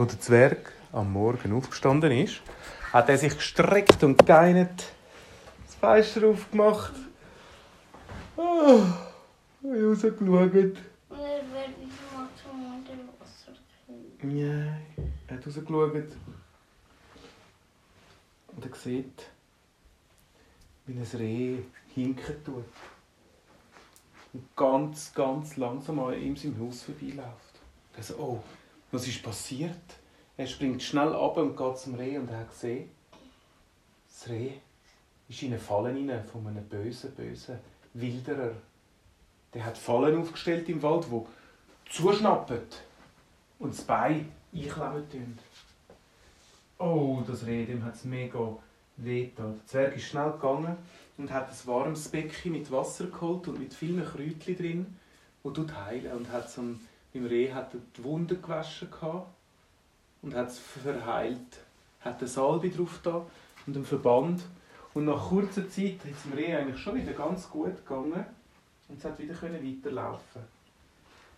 wo der Zwerg am Morgen aufgestanden ist, hat er sich gestreckt und geinert, das Fenster aufgemacht, oh, rausgeschaut. Und er er hat rausgeschaut. Und er sieht, wie ein Reh hinken tut. Und ganz, ganz langsam an ihm seinem Haus vorbeiläuft. Er so, oh, was ist passiert? Er springt schnell ab und geht zum Reh und er hat gesehen, das Reh ist in eine Falle rein von einem bösen, bösen Wilderer. Der hat Fallen aufgestellt im Wald, wo zuschnappen und das Bein einklemmen tun. Oh, das Reh, dem hat es mega weh getan. Der Zwerg ist schnell gegangen und hat ein warmes Becken mit Wasser geholt und mit vielen Kräutchen drin, wo tut heilen und hat so ein, beim Reh hat er die Wunde gewaschen und hat es verheilt. Hat eine Salbe drauf da und einen Verband und nach kurzer Zeit ist es dem Reh eigentlich schon wieder ganz gut gegangen und es hat wieder können weiterlaufen.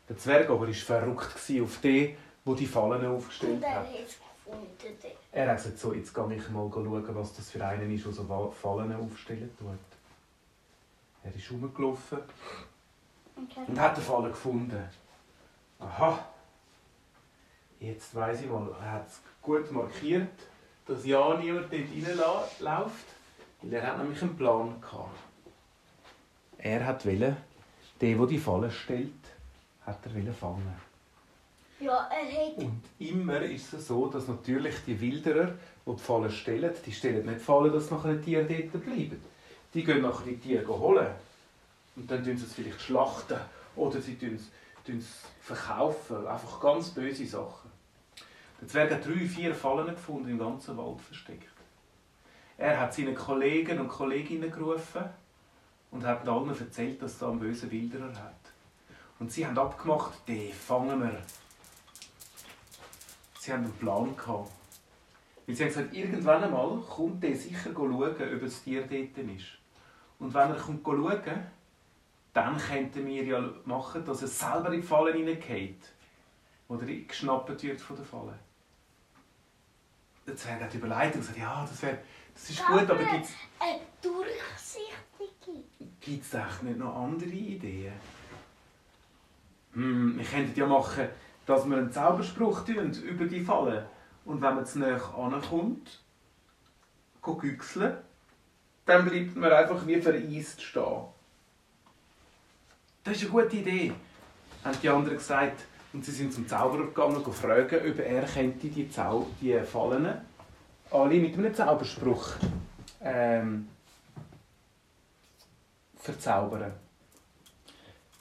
Der Zwerg aber war verrückt auf den, wo die Fallen aufgestellt Und er hat. hat es gefunden. der- Er hat gesagt, so, jetzt gehe ich mal schauen, was das für einen ist, der so Fallen aufstellen tut. Er ist rumgelaufen Und hat und hat eine Falle gefunden. Aha, jetzt weiss ich mal, er hat es gut markiert, dass ja niemand dort reinläuft, weil er hat nämlich einen Plan gehabt. Er hat wollen, den, der die Falle stellt, hat er wollen fangen. Ja, er hat. Und immer ist es so, dass natürlich die Wilderer, die die Fallen stellen, die stellen nicht Fallen, dass nachher die Tiere dort bleiben. Die gehen nachher die Tiere holen. Und dann tun sie es vielleicht schlachten. Oder sie tun es verkaufen. Einfach ganz böse Sachen. Der hat drei, vier Fallen gefunden, im ganzen Wald versteckt. Er hat seine Kollegen und Kolleginnen gerufen und hat allen erzählt, dass er einen bösen Wilderer hat. Und sie haben abgemacht, den fangen wir. Sie haben einen Plan gehabt. Weil sie haben gesagt, irgendwann einmal kommt der sicher schauen, ob das Tier dort ist. Und wenn er kommt schauen, dann könnten wir ja machen, dass er selber in die Falle hineingeht. Oder geschnappt wird von der Falle. Der Zwerg hat überlegt und gesagt, ja, das, wär, das ist gut, aber gibt es Eine durchsichtige. Gibt es echt nicht noch andere Ideen? Hm, wir könnten ja machen, dass wir einen Zauberspruch tun über die Falle. Und wenn man zu nahe ankommt, güchseln, dann bleibt man einfach wie vereist stehen. Das ist eine gute Idee, haben die anderen gesagt. Und sie sind zum Zauberer gegangen, um fragen, ob er könnte die, Zau die Fallen alle mit einem Zauberspruch ähm, verzaubern.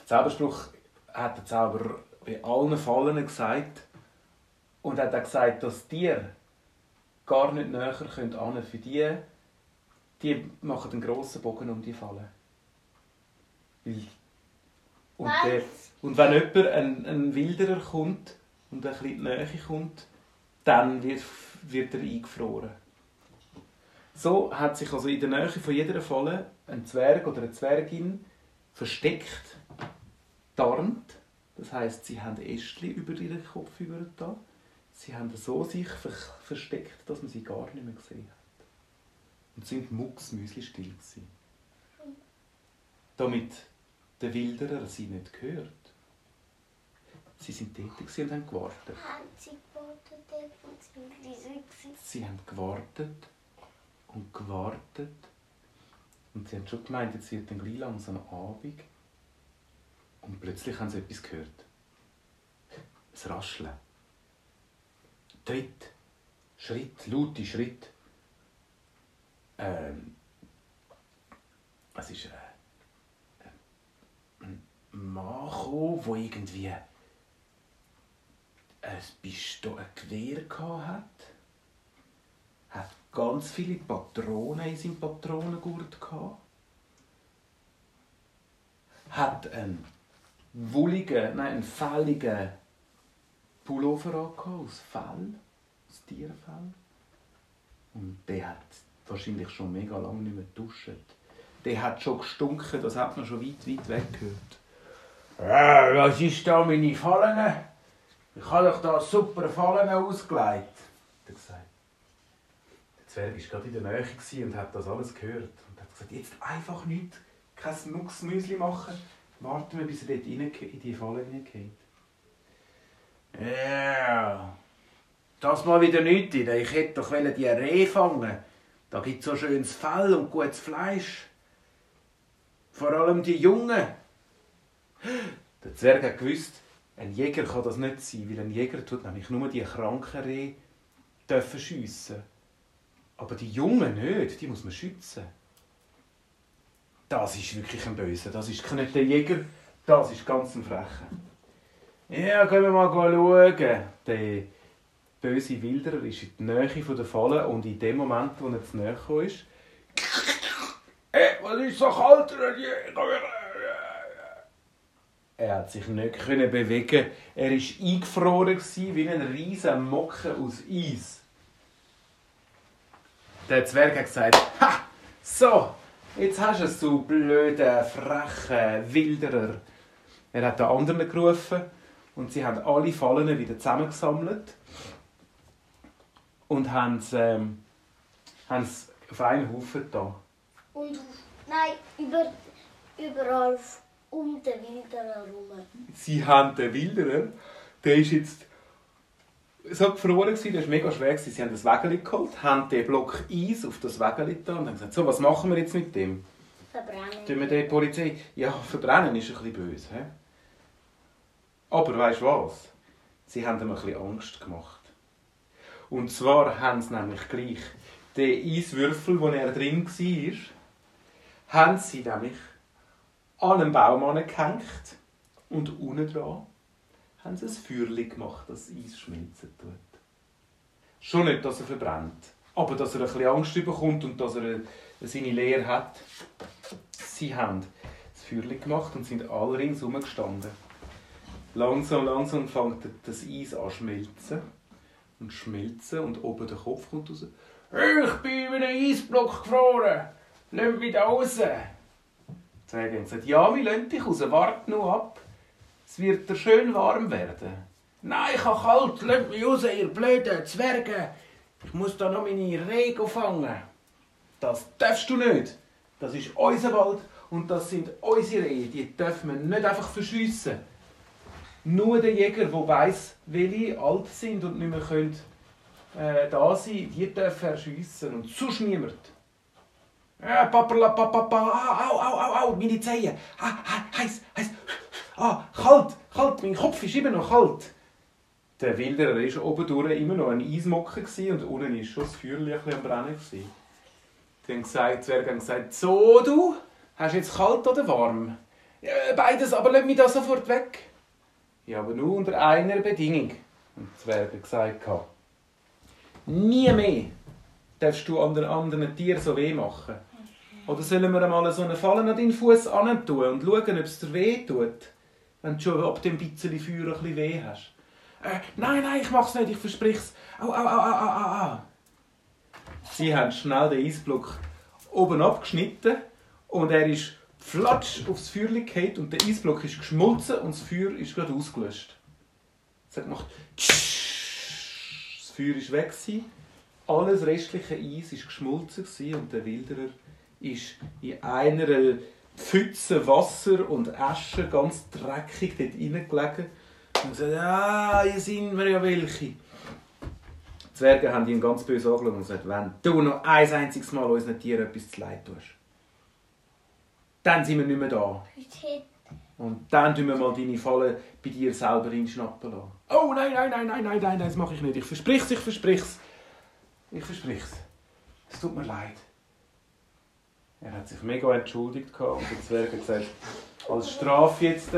Der Zauberspruch hat der Zauberer bei allen Fallen gesagt und hat auch gesagt, dass Tiere gar nicht näher können für die, die machen einen grossen Bogen um die Fallen. Weil- Und, der, und wenn jemand, ein, ein Wilderer kommt und ein bisschen Nähe kommt, dann wird, wird er eingefroren. So hat sich also in der Nähe von jeder Falle ein Zwerg oder eine Zwergin versteckt, tarnt. Das heißt, sie haben Ästli über ihren Kopf über da. Sie haben so sich ver versteckt, dass man sie gar nicht mehr gesehen hat. Und sind mucksmüsli still gewesen. Damit der Wilderer sie nicht gehört. Sie sind gewesen und haben gewartet. Sie gewartet und sind? Sie haben gewartet und gewartet. Und sie haben schon gemeint, jetzt wird dann gleich langsam Abend. Und plötzlich haben sie etwas gehört. Ein Rascheln. Tritt. Schritt, laute Schritt. Ähm, es ist äh, Mann gekommen, der irgendwie ein, Pisto ein Gewehr hatte hat ganz viele Patronen in seinem Patronengurt gehabt. Hat einen wolligen, nein, einen fälligen Pullover aus Fell, aus Tierfell. Und der hat wahrscheinlich schon mega lange nicht mehr geduscht. Der hat schon gestunken, das hat man schon weit, weit weg. Äh, was ist da meine Fallen? Ich habe doch da super Fallen ausgelegt. Hat er gesagt. Der Zwerg war gerade in der Nähe und hat das alles gehört. Und hat gesagt, jetzt einfach nichts, kein Nuxmüsli machen. Warten wir, bis er dort in die Falle hineingeht. Ja, das mal wieder nichts. Ich hätte doch die Reh fangen Da gibt es so schönes Fell und gutes Fleisch. Vor allem die Jungen. Der Zwerg hat gewusst, ein Jäger kann das nicht sein, weil ein Jäger tut nämlich nur die kranken Rehe dürfen schiessen. Aber die Jungen nicht, die muss man schützen. Das ist wirklich ein Böser. Das ist nicht der Jäger, das ist ganz ein Frecher. Ja, können wir mal schauen. Der böse Wilderer ist in der Nähe der Falle und in dem Moment, wo er zu näher ist, äh, was ist so kalt? Er hat sich nicht bewegen. Er war eingefroren wie ein riesiger Mocken aus Eis. Der Zwerg hat gesagt: Ha! So, jetzt hast du es, du blöder, frecher Wilderer. Er hat den anderen gerufen und sie haben alle Fallen wieder zusammengesammelt und haben es, ähm, haben es auf einen Haufen da. Und nein, über, überall um den Wilderer herum. Sie haben den Wilderer, der ist jetzt so gefroren, der war mega schwer. Sie haben das Wägeli geholt, haben den Block Eis auf das Wägeli da und haben gesagt, so, was machen wir jetzt mit dem? Verbrennen. Tun wir die Polizei... Ja, verbrennen ist ein bisschen böse. He? Aber weißt du was? Sie haben ihm ein bisschen Angst gemacht. Und zwar haben sie nämlich gleich den Eiswürfel, wo er drin war, haben sie nämlich an einen Baum angehängt und unten dran haben sie ein Feuerchen gemacht, das Eis schmelzen tut. Schon nicht, dass er verbrennt, aber dass er ein Angst bekommt und dass er seine Lehre hat. Sie haben das Feuerchen gemacht und sind alle ringsum gestanden. Langsam, langsam fängt das Eis an schmelzen und schmelzen und oben der Kopf kommt raus. Ich bin über einen Eisblock gefroren. Lass mich da raus. Die haben gesagt, ja, wir lassen dich raus, warte nur ab. Es wird dir schön warm werden. Nein, ich habe kalt, lass mich raus, ihr blöden Zwerge. Ich muss da noch meine Regen fangen. Das darfst du nicht. Das ist unser Wald und das sind unsere Rehe. Die dürfen wir nicht einfach verschiessen. Nur der Jäger, der weiss, welche alt sind und nicht mehr können, äh, da sein die dürfen erschiessen und sonst niemand. Ja, au, au, au, au, meine Zehen. Heiß, heiß. Ah, kalt, kalt, mein Kopf ist immer noch kalt. Der Wilderer war oben durch immer noch ein Eismocken und unten war schon das Feuerchen am Brennen. Die haben gesagt, die gesagt, so du, hast du jetzt kalt oder warm? Beides, aber lass mich da sofort weg. Ja, aber nur unter einer Bedingung. Und die Zwerge gesagt, nie mehr darfst du an anderen Tieren so weh machen. Oder sollen wir einmal so eine Falle an deinen Fuß tun und schauen, ob es dir weh tut, wenn du schon ab dem bisschen Feuer ein bisschen weh hast? Äh, nein, nein, ich mach's nicht, ich versprich's. Au, au, au, au, au, au. Sie haben schnell den Eisblock oben abgeschnitten und er ist flatsch aufs Feuer gefallen und der Eisblock ist geschmolzen und das Feuer ist gerade ausgelöscht. Es hat gemacht das Feuer ist weg alles restliche Eis ist geschmolzen und der Wilderer ist in einer Pfütze Wasser und Asche ganz dreckig dort reingelegen und gesagt, ah, hier sind wir ja welche. Die Zwerge haben ihn ganz böse angeschaut und gesagt, wenn du noch ein einziges Mal unseren Tieren etwas zu leid tust, dann sind wir nicht mehr da. Und dann tun wir mal deine Falle bei dir selber hinschnappen lassen. Oh nein, nein, nein, nein, nein, nein, das mache ich nicht. Ich versprich's, ich versprich's. Ich versprich's. Es tut mir leid. Er hat sich mega entschuldigt und der Zwerg hat gesagt, als Strafe jetzt,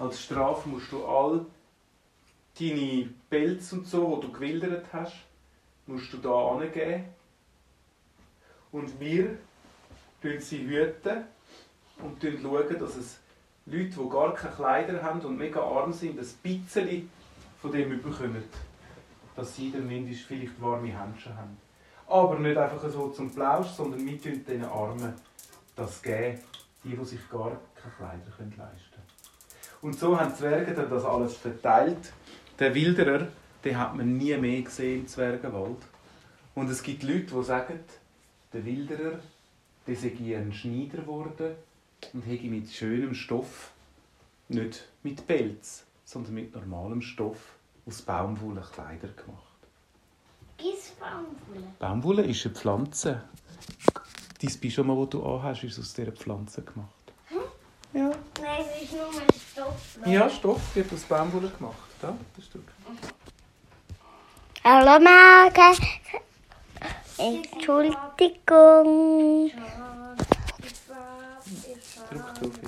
als Strafe musst du all deine Pelz und so, die du gewildert hast, musst du da angeben. Und wir hüten sie hüten und schauen, dass es Leute, die gar keine Kleider haben und mega arm sind, ein bisschen von dem bekommen. Dass sie dann mindestens vielleicht warme Händchen haben. Aber nicht einfach so zum Plausch, sondern mit den Armen das geben, die, die sich gar keine Kleider leisten können. Und so haben die Zwerge dann das alles verteilt Der Wilderer, den hat man nie mehr gesehen im Zwergenwald. Und es gibt Leute, die sagen, der Wilderer, der sei ein Schneider geworden und hätte mit schönem Stoff, nicht mit Pelz, sondern mit normalem Stoff aus Baumwolle Kleider gemacht. Gibt's Baumwolle? Baumwolle ist eine Pflanze. Dein Pyjama, das du anhast, ist aus dieser Pflanze gemacht. Ja. Nein, es ist nur ein Stoff. Ja, Stoff wird aus Baumwolle gemacht. Da, das Stück. Hallo Marke. Entschuldigung. Druck drauf,